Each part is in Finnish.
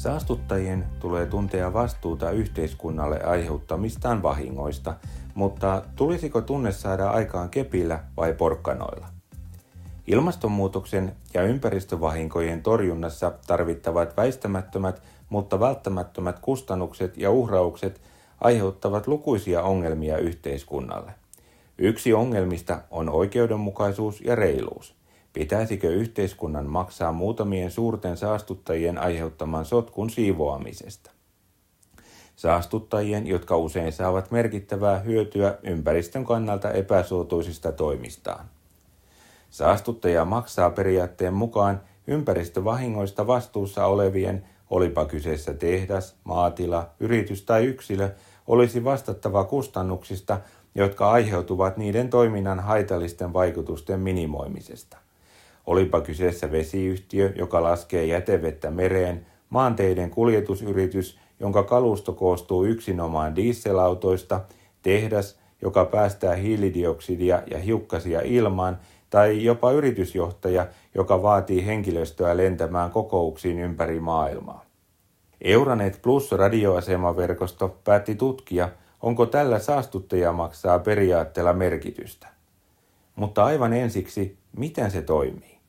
Saastuttajien tulee tuntea vastuuta yhteiskunnalle aiheuttamistaan vahingoista, mutta tulisiko tunne saada aikaan kepillä vai porkkanoilla? Ilmastonmuutoksen ja ympäristövahinkojen torjunnassa tarvittavat väistämättömät, mutta välttämättömät kustannukset ja uhraukset aiheuttavat lukuisia ongelmia yhteiskunnalle. Yksi ongelmista on oikeudenmukaisuus ja reiluus. Pitäisikö yhteiskunnan maksaa muutamien suurten saastuttajien aiheuttaman sotkun siivoamisesta? Saastuttajien, jotka usein saavat merkittävää hyötyä ympäristön kannalta epäsuotuisista toimistaan. Saastuttaja maksaa periaatteen mukaan ympäristövahingoista vastuussa olevien, olipa kyseessä tehdas, maatila, yritys tai yksilö, olisi vastattava kustannuksista, jotka aiheutuvat niiden toiminnan haitallisten vaikutusten minimoimisesta. Olipa kyseessä vesiyhtiö, joka laskee jätevettä mereen, maanteiden kuljetusyritys, jonka kalusto koostuu yksinomaan dieselautoista, tehdas, joka päästää hiilidioksidia ja hiukkasia ilmaan, tai jopa yritysjohtaja, joka vaatii henkilöstöä lentämään kokouksiin ympäri maailmaa. Euronet Plus radioasemaverkosto päätti tutkia, onko tällä saastuttaja maksaa periaatteella merkitystä. Mutta aivan ensiksi, miten se toimii?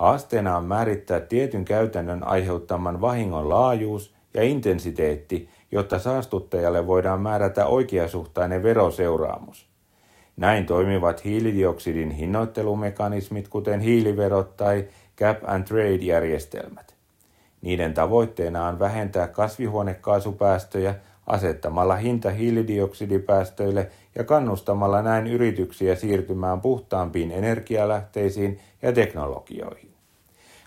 Haasteena on määrittää tietyn käytännön aiheuttaman vahingon laajuus ja intensiteetti, jotta saastuttajalle voidaan määrätä oikeasuhtainen veroseuraamus. Näin toimivat hiilidioksidin hinnoittelumekanismit, kuten hiiliverot tai cap and trade-järjestelmät. Niiden tavoitteena on vähentää kasvihuonekaasupäästöjä asettamalla hinta hiilidioksidipäästöille ja kannustamalla näin yrityksiä siirtymään puhtaampiin energialähteisiin ja teknologioihin.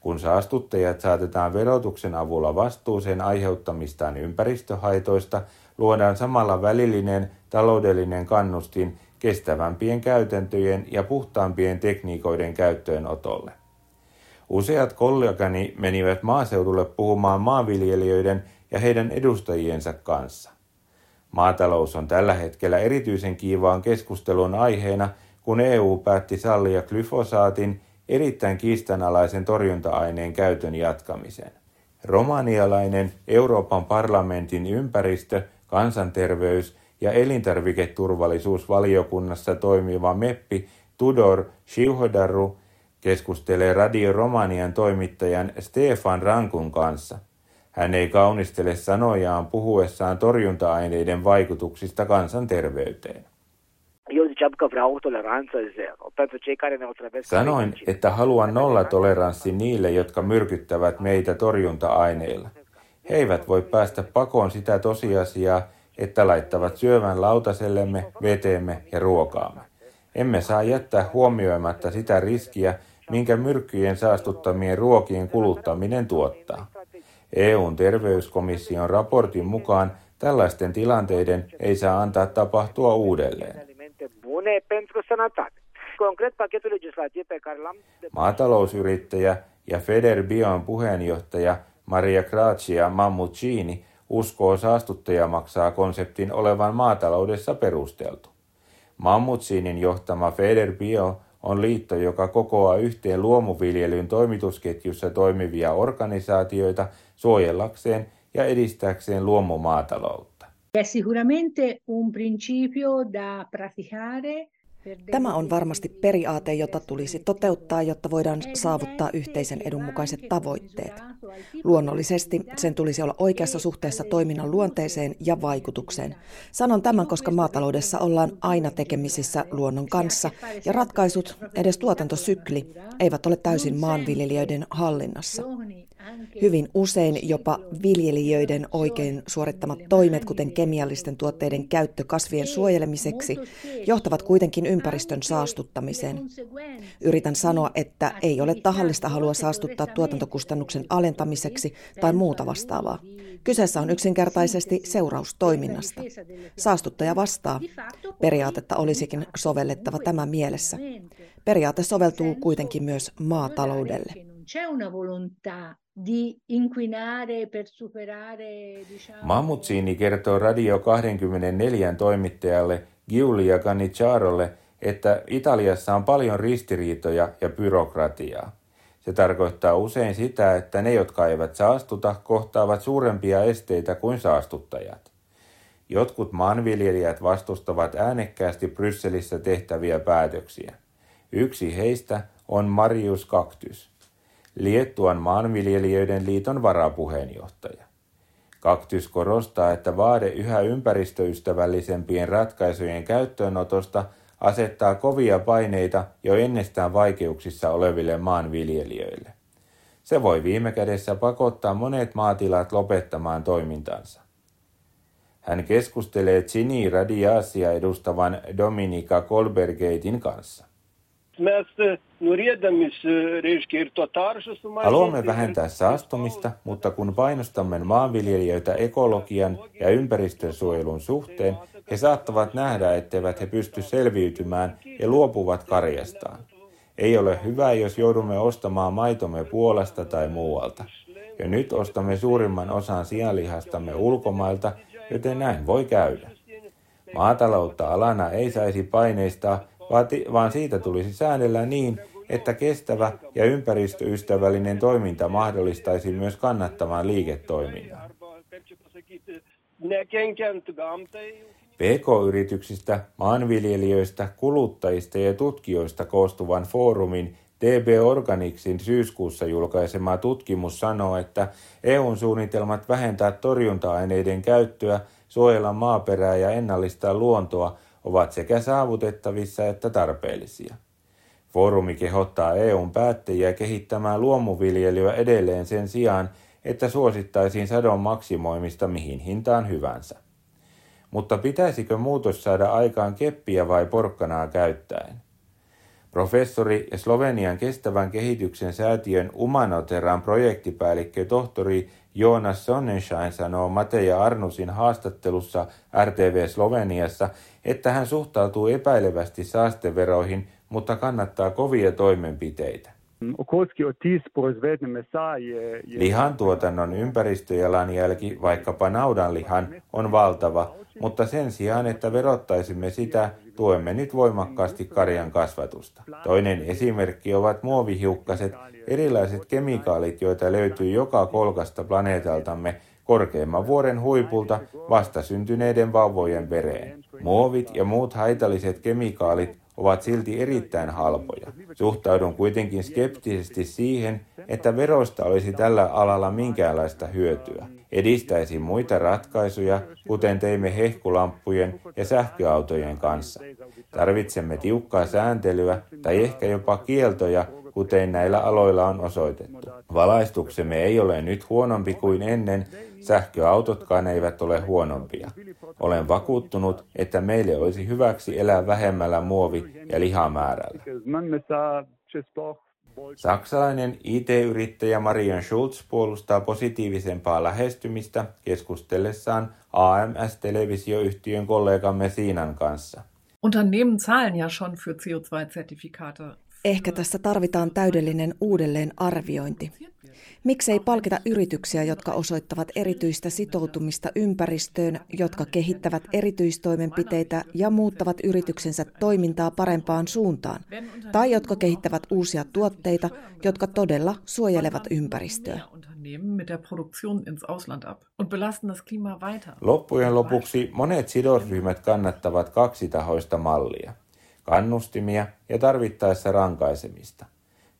Kun saastuttajat saatetaan verotuksen avulla vastuuseen aiheuttamistaan ympäristöhaitoista, luodaan samalla välillinen taloudellinen kannustin kestävämpien käytäntöjen ja puhtaampien tekniikoiden käyttöönotolle. Useat kollegani menivät maaseudulle puhumaan maanviljelijöiden ja heidän edustajiensa kanssa. Maatalous on tällä hetkellä erityisen kiivaan keskustelun aiheena, kun EU päätti sallia glyfosaatin erittäin kiistanalaisen torjunta-aineen käytön jatkamisen. Romanialainen Euroopan parlamentin ympäristö, kansanterveys ja elintarviketurvallisuusvaliokunnassa toimiva meppi Tudor Shiuhodaru keskustelee Radio Romanian toimittajan Stefan Rankun kanssa. Hän ei kaunistele sanojaan puhuessaan torjunta-aineiden vaikutuksista kansanterveyteen. Sanoin, että haluan nollatoleranssi niille, jotka myrkyttävät meitä torjunta-aineilla. He eivät voi päästä pakoon sitä tosiasiaa, että laittavat syövän lautasellemme, veteemme ja ruokaamme. Emme saa jättää huomioimatta sitä riskiä, minkä myrkkyjen saastuttamien ruokien kuluttaminen tuottaa. EUn terveyskomission raportin mukaan tällaisten tilanteiden ei saa antaa tapahtua uudelleen. Maatalousyrittäjä ja Federbion puheenjohtaja Maria Grazia Mammuccini uskoo saastuttaja maksaa konseptin olevan maataloudessa perusteltu. Mammutsinin johtama Federbio on liitto, joka kokoaa yhteen luomuviljelyn toimitusketjussa toimivia organisaatioita suojellakseen ja edistääkseen luomumaataloutta. È sicuramente un principio da praticare Tämä on varmasti periaate, jota tulisi toteuttaa, jotta voidaan saavuttaa yhteisen edun mukaiset tavoitteet. Luonnollisesti sen tulisi olla oikeassa suhteessa toiminnan luonteeseen ja vaikutukseen. Sanon tämän, koska maataloudessa ollaan aina tekemisissä luonnon kanssa ja ratkaisut, edes tuotantosykli, eivät ole täysin maanviljelijöiden hallinnassa. Hyvin usein jopa viljelijöiden oikein suorittamat toimet, kuten kemiallisten tuotteiden käyttö kasvien suojelemiseksi, johtavat kuitenkin ympäristön saastuttamiseen. Yritän sanoa, että ei ole tahallista halua saastuttaa tuotantokustannuksen alentamiseksi tai muuta vastaavaa. Kyseessä on yksinkertaisesti seuraus toiminnasta. Saastuttaja vastaa. Periaatetta olisikin sovellettava tämän mielessä. Periaate soveltuu kuitenkin myös maataloudelle c'è una volontà di inquinare per superare, diciamo... Kertoo Radio 24 toimittajalle Giulia Canicharolle, että Italiassa on paljon ristiriitoja ja byrokratiaa. Se tarkoittaa usein sitä, että ne, jotka eivät saastuta, kohtaavat suurempia esteitä kuin saastuttajat. Jotkut maanviljelijät vastustavat äänekkäästi Brysselissä tehtäviä päätöksiä. Yksi heistä on Marius Kaktus, Liettuan maanviljelijöiden liiton varapuheenjohtaja. Kaktus korostaa, että vaade yhä ympäristöystävällisempien ratkaisujen käyttöönotosta asettaa kovia paineita jo ennestään vaikeuksissa oleville maanviljelijöille. Se voi viime kädessä pakottaa monet maatilat lopettamaan toimintansa. Hän keskustelee Chini Radiasia edustavan Dominika Kolbergeitin kanssa. Haluamme vähentää saastumista, mutta kun painostamme maanviljelijöitä ekologian ja ympäristönsuojelun suhteen, he saattavat nähdä, etteivät he pysty selviytymään ja luopuvat karjastaan. Ei ole hyvä, jos joudumme ostamaan maitomme Puolasta tai muualta. Ja nyt ostamme suurimman osan sianlihastamme ulkomailta, joten näin voi käydä. Maataloutta alana ei saisi paineistaa, vaan siitä tulisi säännellä niin, että kestävä ja ympäristöystävällinen toiminta mahdollistaisi myös kannattavan liiketoiminnan. PK-yrityksistä, maanviljelijöistä, kuluttajista ja tutkijoista koostuvan foorumin DB Organicsin syyskuussa julkaisema tutkimus sanoo, että EUn suunnitelmat vähentää torjunta-aineiden käyttöä, suojella maaperää ja ennallistaa luontoa ovat sekä saavutettavissa että tarpeellisia. Foorumi kehottaa EUn päättäjiä kehittämään luomuviljelyä edelleen sen sijaan, että suosittaisiin sadon maksimoimista mihin hintaan hyvänsä. Mutta pitäisikö muutos saada aikaan keppiä vai porkkanaa käyttäen? Professori ja Slovenian kestävän kehityksen säätiön Umanoteran projektipäällikkö tohtori Joonas Sonnenschein sanoo Mateja Arnusin haastattelussa RTV Sloveniassa, että hän suhtautuu epäilevästi saasteveroihin, mutta kannattaa kovia toimenpiteitä. Lihan tuotannon ympäristöjalanjälki, vaikkapa naudanlihan, on valtava, mutta sen sijaan, että verottaisimme sitä, tuemme nyt voimakkaasti karjan kasvatusta. Toinen esimerkki ovat muovihiukkaset, erilaiset kemikaalit, joita löytyy joka kolkasta planeetaltamme korkeimman vuoren huipulta vastasyntyneiden vauvojen vereen. Muovit ja muut haitalliset kemikaalit ovat silti erittäin halpoja. Suhtaudun kuitenkin skeptisesti siihen, että verosta olisi tällä alalla minkäänlaista hyötyä. Edistäisi muita ratkaisuja, kuten teimme hehkulamppujen ja sähköautojen kanssa. Tarvitsemme tiukkaa sääntelyä tai ehkä jopa kieltoja, kuten näillä aloilla on osoitettu. Valaistuksemme ei ole nyt huonompi kuin ennen, sähköautotkaan eivät ole huonompia. Olen vakuuttunut, että meille olisi hyväksi elää vähemmällä muovi- ja lihamäärällä. Saksalainen IT-yrittäjä Marian Schulz puolustaa positiivisempaa lähestymistä keskustellessaan AMS-televisioyhtiön kollegamme Siinan kanssa. Unternehmen zahlen ja schon für CO2-Zertifikate. Ehkä tässä tarvitaan täydellinen uudelleenarviointi. Miksei palkita yrityksiä, jotka osoittavat erityistä sitoutumista ympäristöön, jotka kehittävät erityistoimenpiteitä ja muuttavat yrityksensä toimintaa parempaan suuntaan, tai jotka kehittävät uusia tuotteita, jotka todella suojelevat ympäristöä. Loppujen lopuksi monet sidosryhmät kannattavat kaksitahoista mallia kannustimia ja tarvittaessa rankaisemista.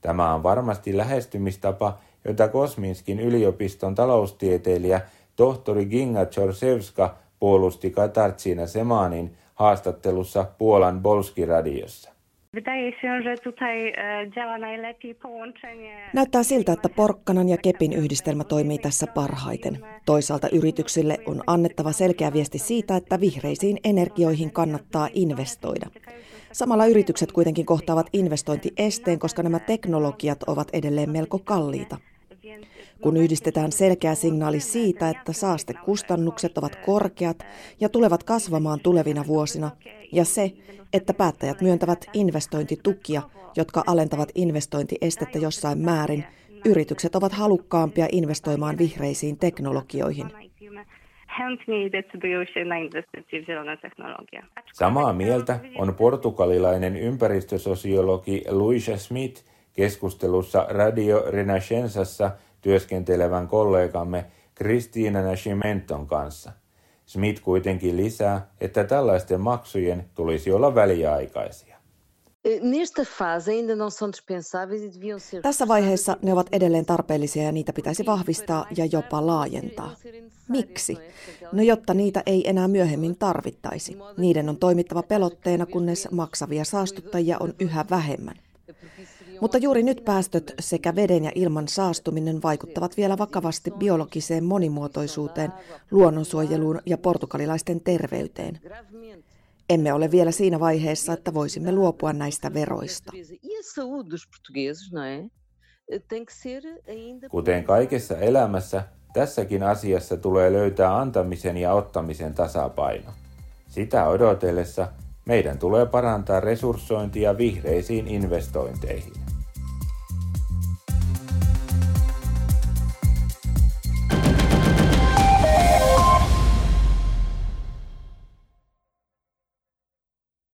Tämä on varmasti lähestymistapa, jota Kosminskin yliopiston taloustieteilijä tohtori Ginga Chorsevska puolusti Katarzyna Semanin haastattelussa Puolan Bolski-radiossa. Näyttää siltä, että porkkanan ja kepin yhdistelmä toimii tässä parhaiten. Toisaalta yrityksille on annettava selkeä viesti siitä, että vihreisiin energioihin kannattaa investoida. Samalla yritykset kuitenkin kohtaavat investointiesteen, koska nämä teknologiat ovat edelleen melko kalliita. Kun yhdistetään selkeä signaali siitä, että saastekustannukset ovat korkeat ja tulevat kasvamaan tulevina vuosina, ja se, että päättäjät myöntävät investointitukia, jotka alentavat investointiestettä jossain määrin, yritykset ovat halukkaampia investoimaan vihreisiin teknologioihin. Samaa mieltä on portugalilainen ympäristösosiologi Luisa Smith Keskustelussa Radio Renascensassa työskentelevän kollegamme Kristiina Nascimenton kanssa. Smith kuitenkin lisää, että tällaisten maksujen tulisi olla väliaikaisia. Eh, Tässä vaiheessa ne ovat edelleen tarpeellisia ja niitä pitäisi vahvistaa ja jopa laajentaa. Miksi? No jotta niitä ei enää myöhemmin tarvittaisi. Niiden on toimittava pelotteena, kunnes maksavia saastuttajia on yhä vähemmän. Mutta juuri nyt päästöt sekä veden ja ilman saastuminen vaikuttavat vielä vakavasti biologiseen monimuotoisuuteen, luonnonsuojeluun ja portugalilaisten terveyteen. Emme ole vielä siinä vaiheessa, että voisimme luopua näistä veroista. Kuten kaikessa elämässä, tässäkin asiassa tulee löytää antamisen ja ottamisen tasapaino. Sitä odotellessa meidän tulee parantaa resurssointia vihreisiin investointeihin.